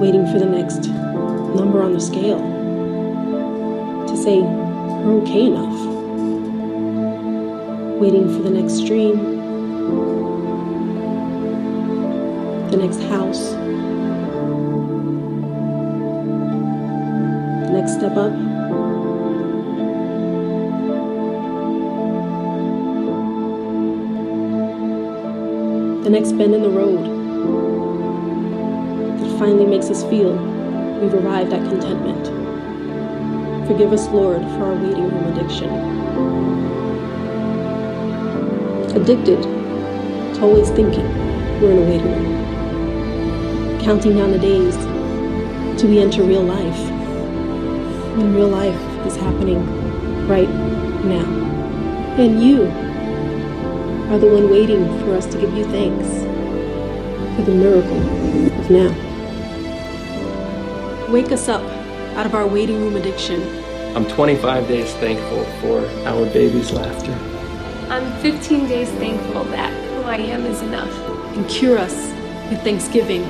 waiting for the next number on the scale to say we're okay enough, waiting for the next stream, the next house, the next step up. The next bend in the road finally makes us feel we've arrived at contentment. Forgive us, Lord, for our waiting room addiction. Addicted to always thinking we're in a waiting room. Counting down the days till we enter real life. When real life is happening right now. And you are the one waiting for us to give you thanks for the miracle of now. Wake us up out of our waiting room addiction. I'm 25 days thankful for our baby's laughter. I'm 15 days thankful that who I am is enough. And cure us with thanksgiving.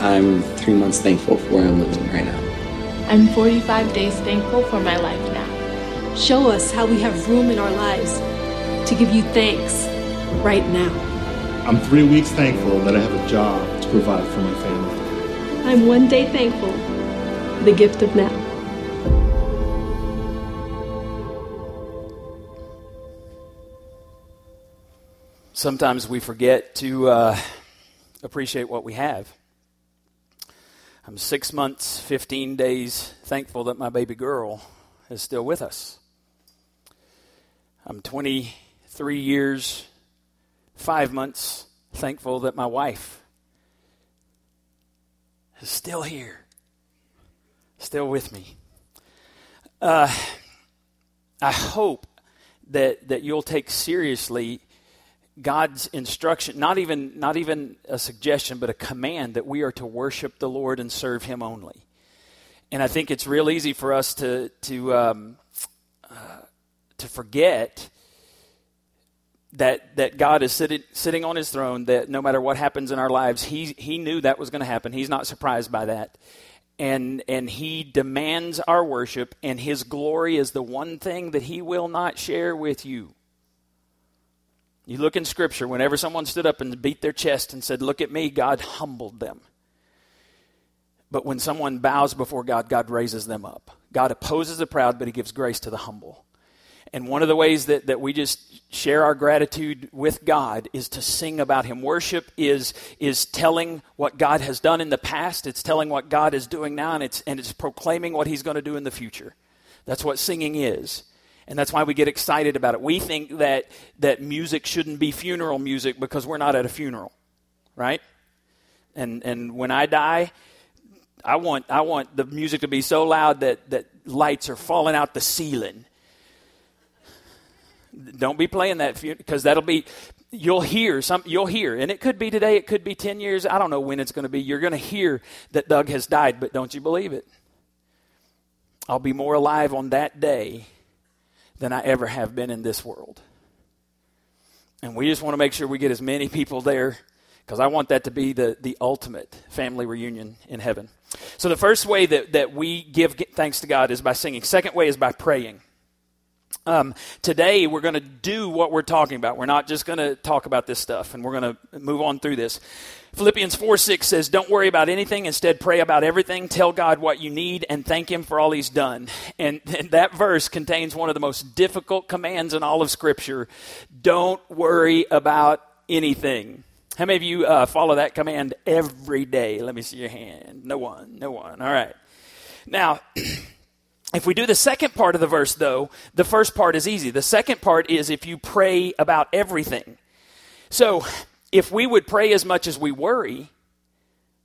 I'm three months thankful for where I'm living right now. I'm 45 days thankful for my life now. Show us how we have room in our lives to give you thanks right now. I'm three weeks thankful that I have a job to provide for my family. I'm one day thankful for the gift of now. Sometimes we forget to uh, appreciate what we have. I'm six months, 15 days thankful that my baby girl is still with us. I'm 23 years, five months thankful that my wife is still here, still with me. Uh, I hope that, that you'll take seriously God's instruction, not even, not even a suggestion, but a command that we are to worship the Lord and serve Him only. And I think it's real easy for us to, to, um, uh, to forget that, that God is sitting, sitting on His throne, that no matter what happens in our lives, He, he knew that was going to happen. He's not surprised by that. And, and He demands our worship, and His glory is the one thing that He will not share with you. You look in Scripture, whenever someone stood up and beat their chest and said, Look at me, God humbled them. But when someone bows before God, God raises them up. God opposes the proud, but He gives grace to the humble. And one of the ways that, that we just share our gratitude with God is to sing about Him. Worship is, is telling what God has done in the past, it's telling what God is doing now, and it's, and it's proclaiming what He's going to do in the future. That's what singing is. And that's why we get excited about it. We think that, that music shouldn't be funeral music because we're not at a funeral, right? And, and when I die, I want, I want the music to be so loud that, that lights are falling out the ceiling. Don't be playing that because that'll be, you'll hear some, you'll hear, and it could be today, it could be 10 years, I don't know when it's going to be. You're going to hear that Doug has died, but don't you believe it? I'll be more alive on that day than I ever have been in this world. And we just want to make sure we get as many people there because I want that to be the, the ultimate family reunion in heaven. So, the first way that, that we give thanks to God is by singing. Second way is by praying. Um, today, we're going to do what we're talking about. We're not just going to talk about this stuff, and we're going to move on through this. Philippians 4 6 says, Don't worry about anything. Instead, pray about everything. Tell God what you need and thank Him for all He's done. And, and that verse contains one of the most difficult commands in all of Scripture. Don't worry about anything. How many of you uh, follow that command every day? Let me see your hand. No one. No one. All right. Now, If we do the second part of the verse, though, the first part is easy. The second part is if you pray about everything. So, if we would pray as much as we worry,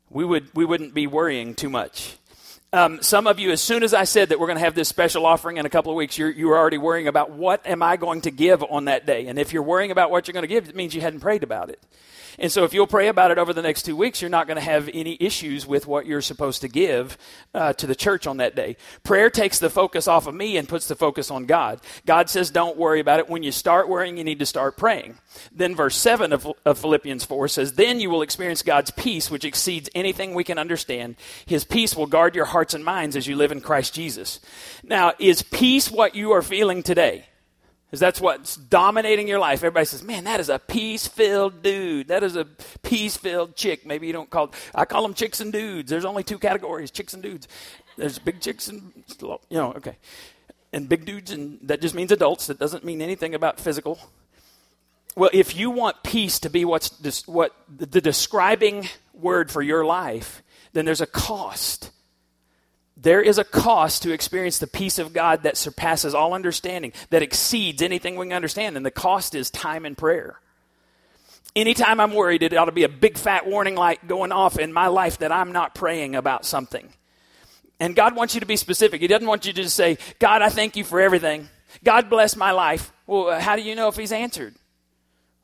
we, would, we wouldn't be worrying too much. Um, some of you, as soon as I said that we're going to have this special offering in a couple of weeks, you're, you're already worrying about what am I going to give on that day. And if you're worrying about what you're going to give, it means you hadn't prayed about it. And so if you'll pray about it over the next two weeks, you're not going to have any issues with what you're supposed to give uh, to the church on that day. Prayer takes the focus off of me and puts the focus on God. God says, don't worry about it. When you start worrying, you need to start praying. Then verse 7 of, of Philippians 4 says, Then you will experience God's peace, which exceeds anything we can understand. His peace will guard your hearts and minds as you live in Christ Jesus. Now, is peace what you are feeling today? Because that's what's dominating your life. Everybody says, man, that is a peace filled dude. That is a peace filled chick. Maybe you don't call I call them chicks and dudes. There's only two categories chicks and dudes. There's big chicks and, you know, okay. And big dudes, and that just means adults. That doesn't mean anything about physical. Well, if you want peace to be what's what the describing word for your life, then there's a cost there is a cost to experience the peace of God that surpasses all understanding, that exceeds anything we can understand, and the cost is time and prayer. Anytime I'm worried, it ought to be a big fat warning light going off in my life that I'm not praying about something. And God wants you to be specific. He doesn't want you to just say, God, I thank you for everything. God bless my life. Well, how do you know if He's answered?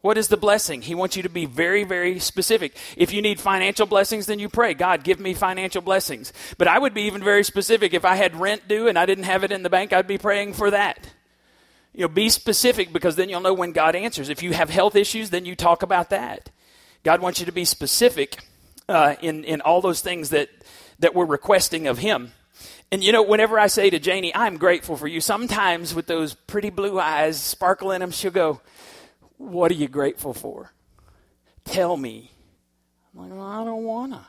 What is the blessing? He wants you to be very, very specific. If you need financial blessings, then you pray, God, give me financial blessings. But I would be even very specific. If I had rent due and I didn't have it in the bank, I'd be praying for that. You know, be specific because then you'll know when God answers. If you have health issues, then you talk about that. God wants you to be specific uh, in, in all those things that, that we're requesting of Him. And you know, whenever I say to Janie, I'm grateful for you, sometimes with those pretty blue eyes sparkling them, she'll go, what are you grateful for? Tell me. I'm like, well, I don't want to.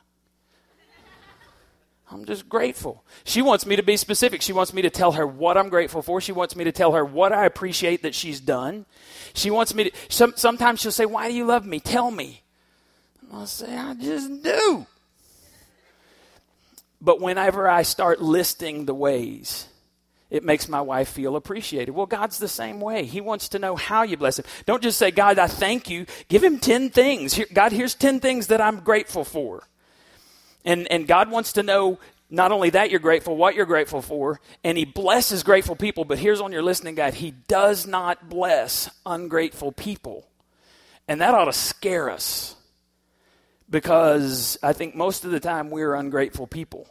I'm just grateful. She wants me to be specific. She wants me to tell her what I'm grateful for. She wants me to tell her what I appreciate that she's done. She wants me to, some, sometimes she'll say, Why do you love me? Tell me. I'll say, I just do. But whenever I start listing the ways it makes my wife feel appreciated. Well, God's the same way. He wants to know how you bless him. Don't just say, God, I thank you. Give him 10 things. Here, God, here's 10 things that I'm grateful for. And, and God wants to know not only that you're grateful, what you're grateful for, and He blesses grateful people. But here's on your listening guide He does not bless ungrateful people. And that ought to scare us because I think most of the time we're ungrateful people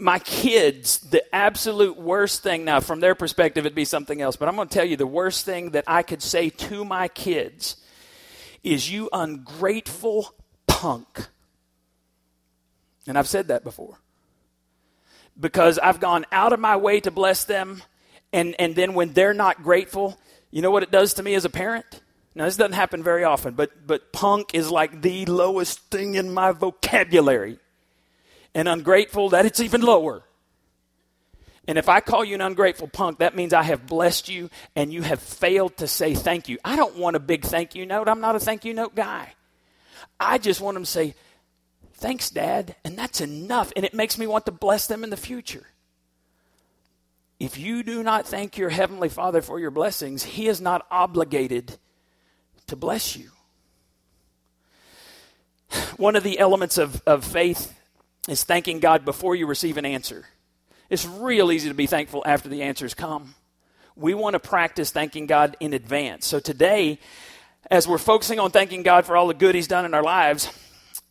my kids, the absolute worst thing, now from their perspective, it'd be something else, but I'm going to tell you the worst thing that I could say to my kids is, You ungrateful punk. And I've said that before. Because I've gone out of my way to bless them, and, and then when they're not grateful, you know what it does to me as a parent? Now, this doesn't happen very often, but, but punk is like the lowest thing in my vocabulary and ungrateful, that it's even lower. And if I call you an ungrateful punk, that means I have blessed you and you have failed to say thank you. I don't want a big thank you note. I'm not a thank you note guy. I just want them to say, thanks, Dad, and that's enough. And it makes me want to bless them in the future. If you do not thank your Heavenly Father for your blessings, He is not obligated to bless you. One of the elements of, of faith is thanking God before you receive an answer. It's real easy to be thankful after the answers come. We want to practice thanking God in advance. So today, as we're focusing on thanking God for all the good He's done in our lives,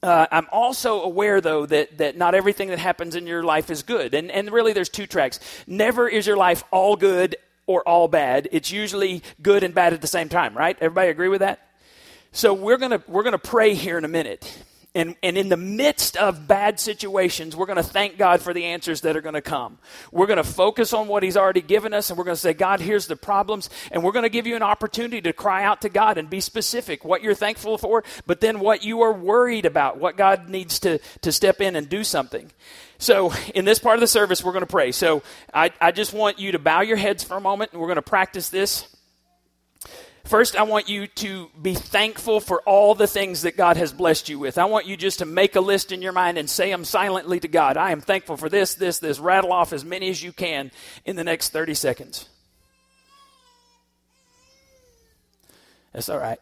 uh, I'm also aware, though, that, that not everything that happens in your life is good. And, and really, there's two tracks. Never is your life all good or all bad. It's usually good and bad at the same time, right? Everybody agree with that? So we're going to we're going to pray here in a minute. And, and in the midst of bad situations, we're going to thank God for the answers that are going to come. We're going to focus on what He's already given us, and we're going to say, God, here's the problems. And we're going to give you an opportunity to cry out to God and be specific what you're thankful for, but then what you are worried about, what God needs to, to step in and do something. So, in this part of the service, we're going to pray. So, I, I just want you to bow your heads for a moment, and we're going to practice this. First, I want you to be thankful for all the things that God has blessed you with. I want you just to make a list in your mind and say them silently to God. I am thankful for this, this, this. Rattle off as many as you can in the next 30 seconds. That's all right.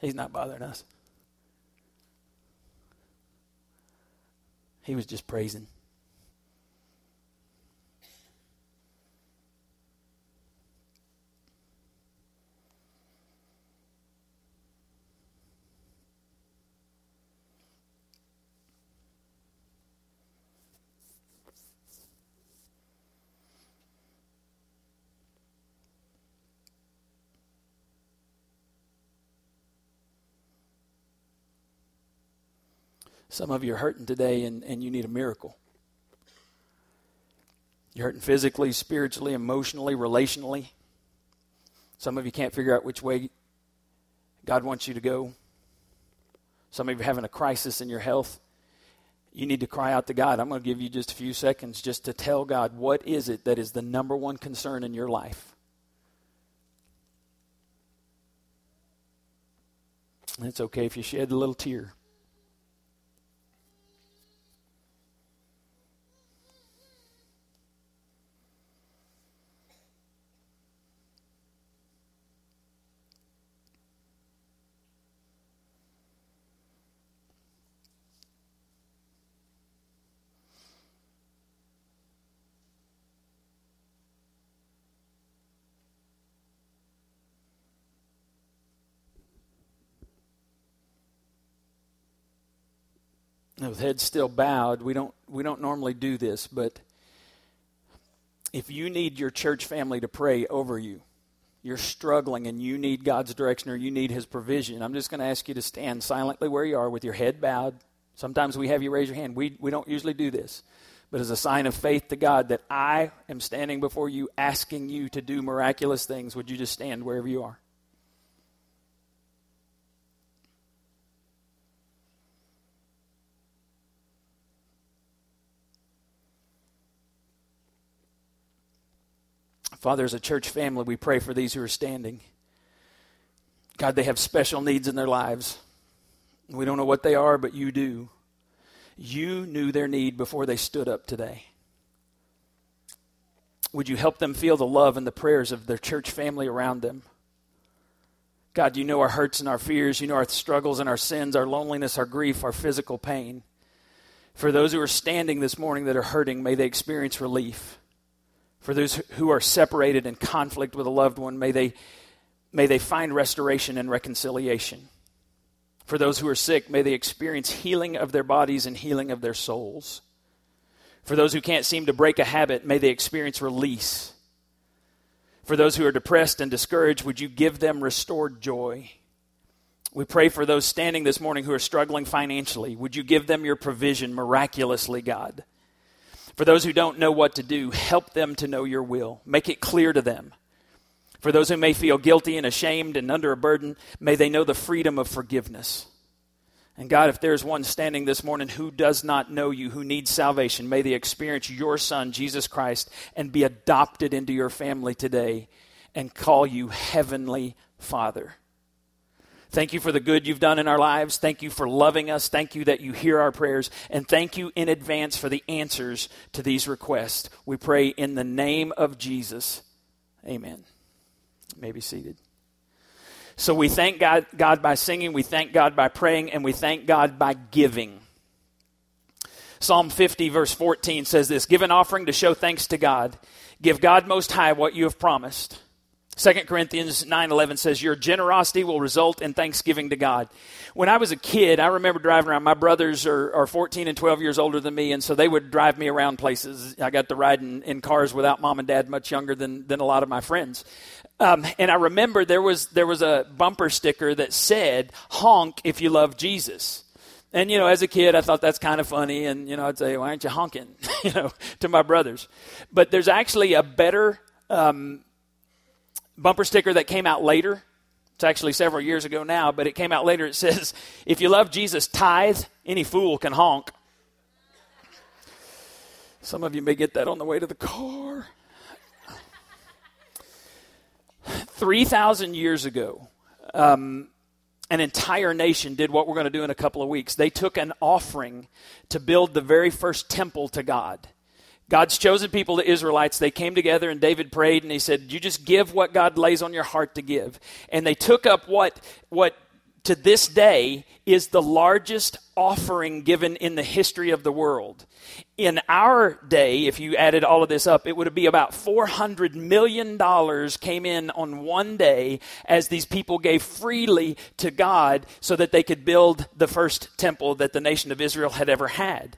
He's not bothering us. He was just praising. Some of you are hurting today and, and you need a miracle. You're hurting physically, spiritually, emotionally, relationally. Some of you can't figure out which way God wants you to go. Some of you are having a crisis in your health. You need to cry out to God. I'm going to give you just a few seconds just to tell God what is it that is the number one concern in your life. And it's okay if you shed a little tear. With heads still bowed, we don't we don't normally do this, but if you need your church family to pray over you, you're struggling and you need God's direction or you need his provision, I'm just going to ask you to stand silently where you are with your head bowed. Sometimes we have you raise your hand. We we don't usually do this. But as a sign of faith to God that I am standing before you asking you to do miraculous things, would you just stand wherever you are? Father, as a church family, we pray for these who are standing. God, they have special needs in their lives. We don't know what they are, but you do. You knew their need before they stood up today. Would you help them feel the love and the prayers of their church family around them? God, you know our hurts and our fears. You know our struggles and our sins, our loneliness, our grief, our physical pain. For those who are standing this morning that are hurting, may they experience relief. For those who are separated in conflict with a loved one, may they, may they find restoration and reconciliation. For those who are sick, may they experience healing of their bodies and healing of their souls. For those who can't seem to break a habit, may they experience release. For those who are depressed and discouraged, would you give them restored joy? We pray for those standing this morning who are struggling financially. Would you give them your provision miraculously, God? For those who don't know what to do, help them to know your will. Make it clear to them. For those who may feel guilty and ashamed and under a burden, may they know the freedom of forgiveness. And God, if there's one standing this morning who does not know you, who needs salvation, may they experience your Son, Jesus Christ, and be adopted into your family today and call you Heavenly Father. Thank you for the good you've done in our lives. Thank you for loving us. Thank you that you hear our prayers. And thank you in advance for the answers to these requests. We pray in the name of Jesus. Amen. You may be seated. So we thank God, God by singing, we thank God by praying, and we thank God by giving. Psalm 50, verse 14 says this Give an offering to show thanks to God. Give God most high what you have promised. 2 Corinthians 9:11 says your generosity will result in thanksgiving to God. When I was a kid, I remember driving around. My brothers are, are 14 and 12 years older than me, and so they would drive me around places. I got to ride in, in cars without mom and dad, much younger than, than a lot of my friends. Um, and I remember there was there was a bumper sticker that said "Honk if you love Jesus." And you know, as a kid, I thought that's kind of funny, and you know, I'd say, "Why aren't you honking?" you know, to my brothers. But there's actually a better um, bumper sticker that came out later. It's actually several years ago now, but it came out later. It says, If you love Jesus, tithe, any fool can honk. Some of you may get that on the way to the car. 3,000 years ago, um, an entire nation did what we're going to do in a couple of weeks. They took an offering to build the very first temple to God. God's chosen people, the Israelites, they came together and David prayed and he said, You just give what God lays on your heart to give. And they took up what, what to this day is the largest offering given in the history of the world. In our day, if you added all of this up, it would be about $400 million came in on one day as these people gave freely to God so that they could build the first temple that the nation of Israel had ever had.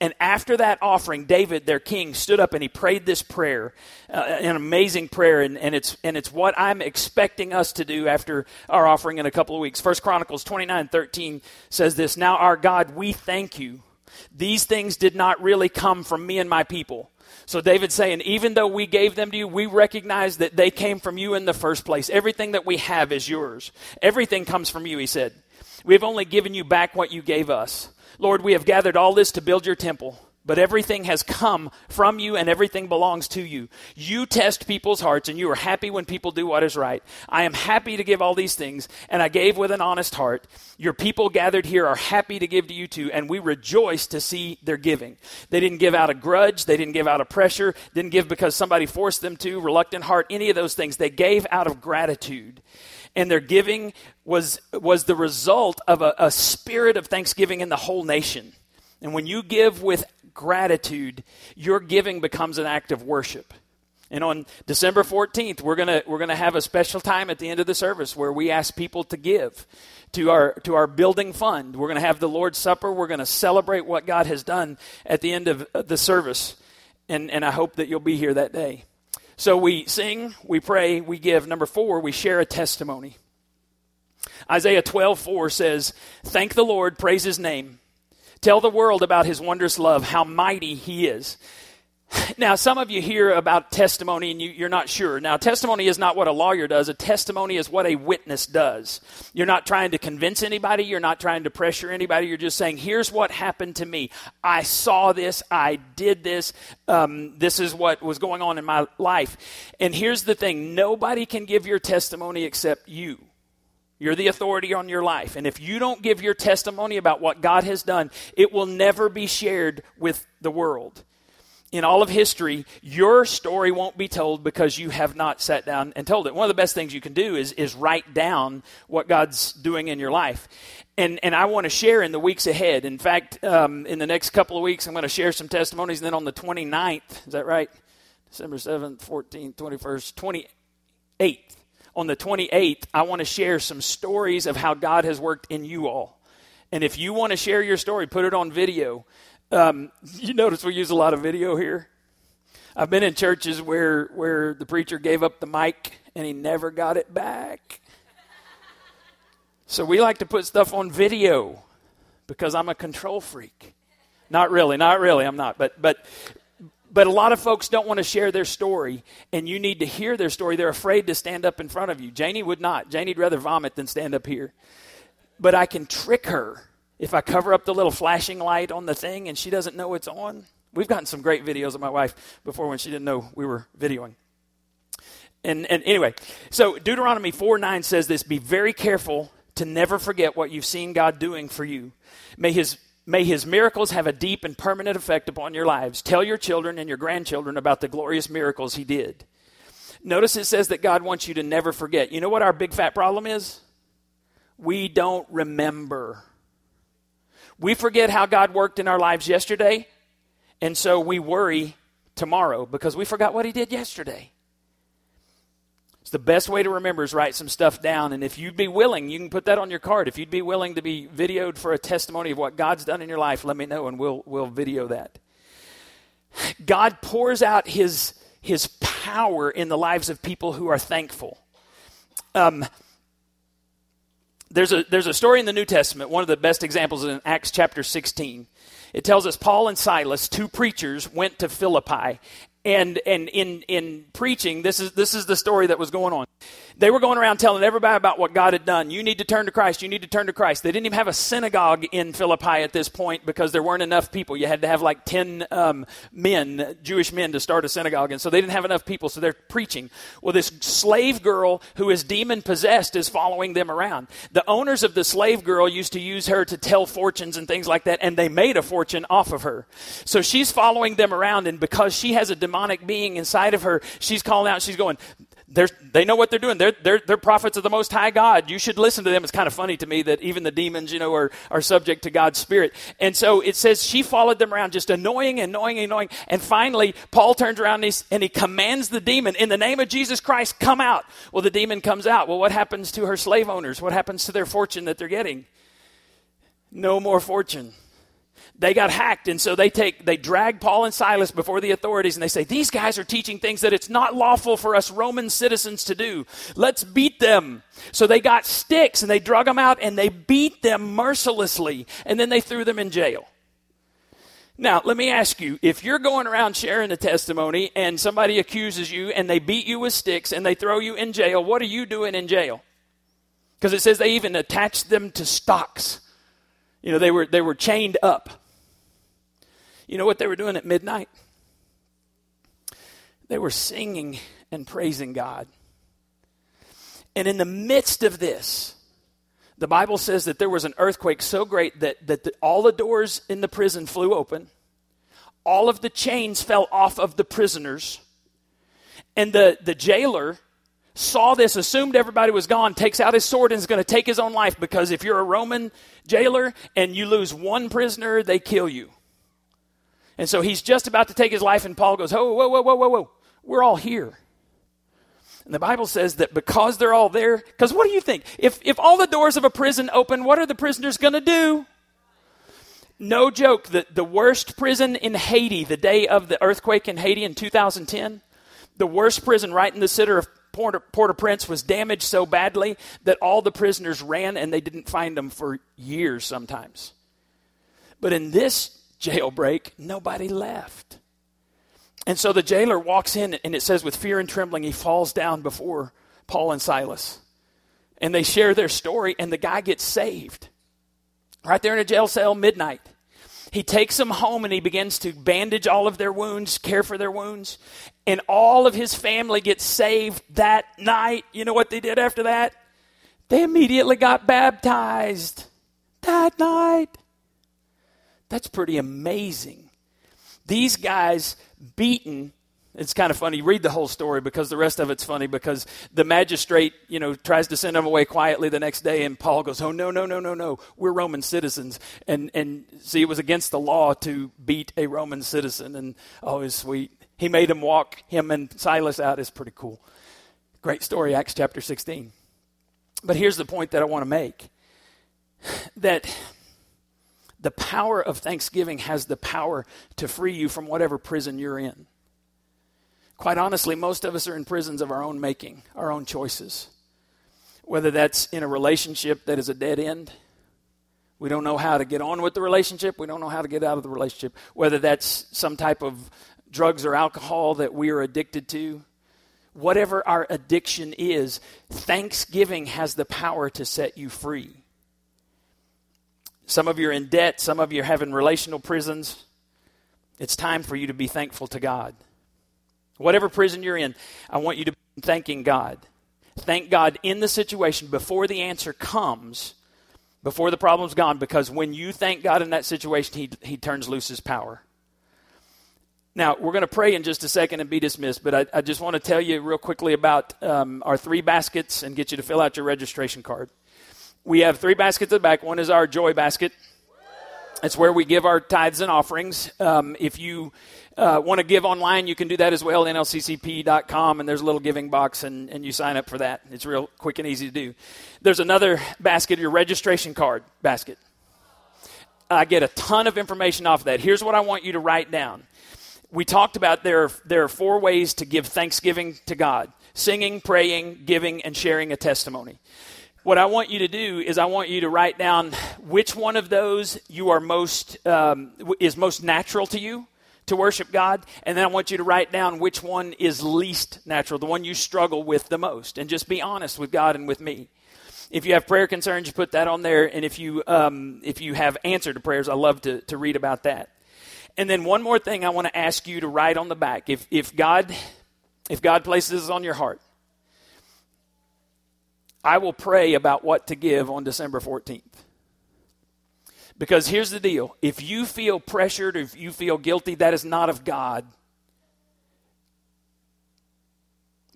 And after that offering, David, their king, stood up and he prayed this prayer, uh, an amazing prayer, and, and, it's, and it's what I'm expecting us to do after our offering in a couple of weeks. First Chronicles 29 13 13 says this Now, our God, we thank you. These things did not really come from me and my people. So David's saying, even though we gave them to you, we recognize that they came from you in the first place. Everything that we have is yours. Everything comes from you, he said. We have only given you back what you gave us. Lord, we have gathered all this to build your temple. But everything has come from you and everything belongs to you. You test people's hearts and you are happy when people do what is right. I am happy to give all these things and I gave with an honest heart. Your people gathered here are happy to give to you too and we rejoice to see their giving. They didn't give out of grudge. They didn't give out of pressure. Didn't give because somebody forced them to, reluctant heart, any of those things. They gave out of gratitude and their giving was, was the result of a, a spirit of thanksgiving in the whole nation. And when you give with gratitude, your giving becomes an act of worship. And on December 14th, we're going we're to have a special time at the end of the service where we ask people to give to our to our building fund. We're going to have the Lord's Supper. We're going to celebrate what God has done at the end of uh, the service. And and I hope that you'll be here that day. So we sing, we pray, we give. Number 4, we share a testimony. Isaiah 12:4 says, "Thank the Lord, praise his name." Tell the world about his wondrous love, how mighty he is. Now, some of you hear about testimony and you, are not sure. Now, testimony is not what a lawyer does. A testimony is what a witness does. You're not trying to convince anybody. You're not trying to pressure anybody. You're just saying, here's what happened to me. I saw this. I did this. Um, this is what was going on in my life. And here's the thing nobody can give your testimony except you. You're the authority on your life. And if you don't give your testimony about what God has done, it will never be shared with the world. In all of history, your story won't be told because you have not sat down and told it. One of the best things you can do is, is write down what God's doing in your life. And, and I want to share in the weeks ahead. In fact, um, in the next couple of weeks, I'm going to share some testimonies. And then on the 29th, is that right? December 7th, 14th, 21st, 28th on the 28th, I want to share some stories of how God has worked in you all. And if you want to share your story, put it on video. Um, you notice we use a lot of video here. I've been in churches where where the preacher gave up the mic and he never got it back. So we like to put stuff on video because I'm a control freak. Not really, not really, I'm not. But but but a lot of folks don't want to share their story, and you need to hear their story. They're afraid to stand up in front of you. Janie would not. Janie'd rather vomit than stand up here. But I can trick her if I cover up the little flashing light on the thing and she doesn't know it's on. We've gotten some great videos of my wife before when she didn't know we were videoing. And, and anyway, so Deuteronomy 4 9 says this Be very careful to never forget what you've seen God doing for you. May his May his miracles have a deep and permanent effect upon your lives. Tell your children and your grandchildren about the glorious miracles he did. Notice it says that God wants you to never forget. You know what our big fat problem is? We don't remember. We forget how God worked in our lives yesterday, and so we worry tomorrow because we forgot what he did yesterday the best way to remember is write some stuff down. And if you'd be willing, you can put that on your card. If you'd be willing to be videoed for a testimony of what God's done in your life, let me know and we'll, we'll video that. God pours out his, his power in the lives of people who are thankful. Um, there's, a, there's a story in the New Testament, one of the best examples is in Acts chapter 16. It tells us Paul and Silas, two preachers, went to Philippi and and in in preaching this is this is the story that was going on they were going around telling everybody about what god had done. You need to turn to christ. You need to turn to christ. They didn't even have a synagogue in philippi at this point because there weren't enough people. You had to have like 10 um, men jewish men to start a synagogue and so they didn't have enough people. So they're preaching. Well this slave girl who is demon possessed is following them around. The owners of the slave girl used to use her to tell fortunes and things like that and they made a fortune off of her. So she's following them around and because she has a demonic being inside of her. She's calling out, she's going, they know what they're doing. They're, they're, they're prophets of the Most High God. You should listen to them. It's kind of funny to me that even the demons, you know, are, are subject to God's Spirit. And so it says she followed them around, just annoying, annoying, annoying. And finally, Paul turns around and, and he commands the demon, in the name of Jesus Christ, come out. Well, the demon comes out. Well, what happens to her slave owners? What happens to their fortune that they're getting? No more fortune they got hacked and so they take they drag paul and silas before the authorities and they say these guys are teaching things that it's not lawful for us roman citizens to do. Let's beat them. So they got sticks and they drug them out and they beat them mercilessly and then they threw them in jail. Now let me ask you if you're going around sharing a testimony and somebody accuses you and they beat you with sticks and they throw you in jail what are you doing in jail? Because it says they even attached them to stocks. You know they were they were chained up you know what they were doing at midnight? They were singing and praising God. And in the midst of this, the Bible says that there was an earthquake so great that, that the, all the doors in the prison flew open, all of the chains fell off of the prisoners, and the, the jailer saw this, assumed everybody was gone, takes out his sword and is going to take his own life because if you're a Roman jailer and you lose one prisoner, they kill you. And so he's just about to take his life, and Paul goes, Oh, whoa, whoa, whoa, whoa, whoa. We're all here. And the Bible says that because they're all there, because what do you think? If, if all the doors of a prison open, what are the prisoners going to do? No joke, the, the worst prison in Haiti, the day of the earthquake in Haiti in 2010, the worst prison right in the center of Port au Prince was damaged so badly that all the prisoners ran and they didn't find them for years sometimes. But in this jailbreak, nobody left. And so the jailer walks in, and it says, with fear and trembling, he falls down before Paul and Silas. And they share their story, and the guy gets saved. Right there in a jail cell, midnight. He takes them home and he begins to bandage all of their wounds, care for their wounds. And all of his family gets saved that night. You know what they did after that? They immediately got baptized that night. That's pretty amazing. These guys beaten it's kind of funny. Read the whole story because the rest of it's funny because the magistrate, you know, tries to send them away quietly the next day and Paul goes, "Oh no, no, no, no, no. We're Roman citizens." And and see it was against the law to beat a Roman citizen and oh, it's sweet. He made him walk him and Silas out. It's pretty cool. Great story Acts chapter 16. But here's the point that I want to make. That the power of thanksgiving has the power to free you from whatever prison you're in. Quite honestly, most of us are in prisons of our own making, our own choices. Whether that's in a relationship that is a dead end, we don't know how to get on with the relationship, we don't know how to get out of the relationship. Whether that's some type of drugs or alcohol that we are addicted to, whatever our addiction is, thanksgiving has the power to set you free. Some of you are in debt, some of you are having relational prisons. It's time for you to be thankful to God. Whatever prison you're in, I want you to be thanking God. Thank God in the situation before the answer comes, before the problem's gone, because when you thank God in that situation, He, he turns loose His power. Now, we're going to pray in just a second and be dismissed, but I, I just want to tell you real quickly about um, our three baskets and get you to fill out your registration card we have three baskets at the back. One is our joy basket. It's where we give our tithes and offerings. Um, if you uh, want to give online, you can do that as well, nlccp.com, and there's a little giving box, and, and you sign up for that. It's real quick and easy to do. There's another basket, your registration card basket. I get a ton of information off of that. Here's what I want you to write down. We talked about there are, there are four ways to give thanksgiving to God singing, praying, giving, and sharing a testimony. What I want you to do is I want you to write down which one of those you are most um, is most natural to you to worship God, and then I want you to write down which one is least natural, the one you struggle with the most, and just be honest with God and with me. If you have prayer concerns, you put that on there, and if you um, if you have answer to prayers, I love to to read about that. And then one more thing I want to ask you to write on the back. If if God if God places this on your heart, I will pray about what to give on December 14th. Because here's the deal if you feel pressured, if you feel guilty, that is not of God.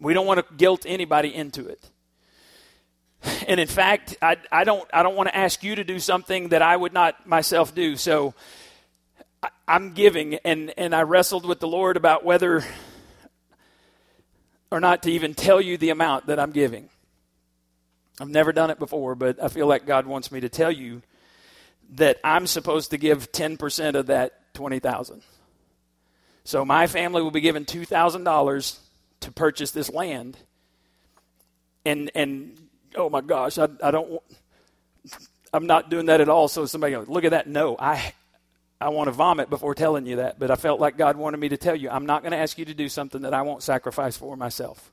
We don't want to guilt anybody into it. And in fact, I, I don't, I don't want to ask you to do something that I would not myself do. So I, I'm giving, and, and I wrestled with the Lord about whether or not to even tell you the amount that I'm giving. I've never done it before, but I feel like God wants me to tell you that I'm supposed to give 10% of that 20,000. So my family will be given $2,000 to purchase this land. And and oh my gosh, I, I don't I'm not doing that at all. So somebody goes, look at that. No, I I want to vomit before telling you that, but I felt like God wanted me to tell you. I'm not going to ask you to do something that I won't sacrifice for myself.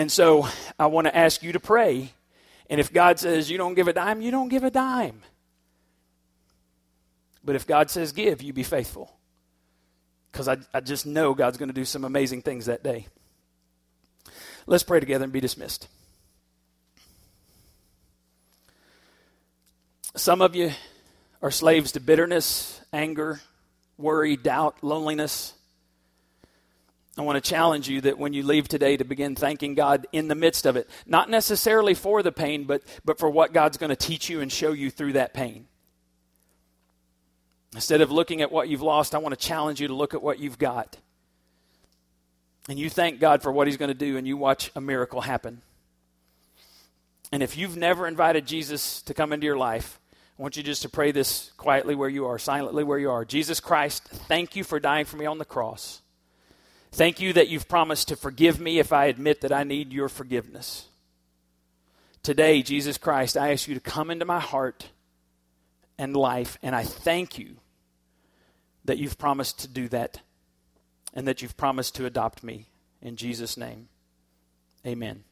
And so I want to ask you to pray. And if God says you don't give a dime, you don't give a dime. But if God says give, you be faithful. Because I, I just know God's going to do some amazing things that day. Let's pray together and be dismissed. Some of you are slaves to bitterness, anger, worry, doubt, loneliness. I want to challenge you that when you leave today to begin thanking God in the midst of it, not necessarily for the pain, but, but for what God's going to teach you and show you through that pain. Instead of looking at what you've lost, I want to challenge you to look at what you've got. And you thank God for what He's going to do, and you watch a miracle happen. And if you've never invited Jesus to come into your life, I want you just to pray this quietly where you are, silently where you are. Jesus Christ, thank you for dying for me on the cross. Thank you that you've promised to forgive me if I admit that I need your forgiveness. Today, Jesus Christ, I ask you to come into my heart and life, and I thank you that you've promised to do that and that you've promised to adopt me. In Jesus' name, amen.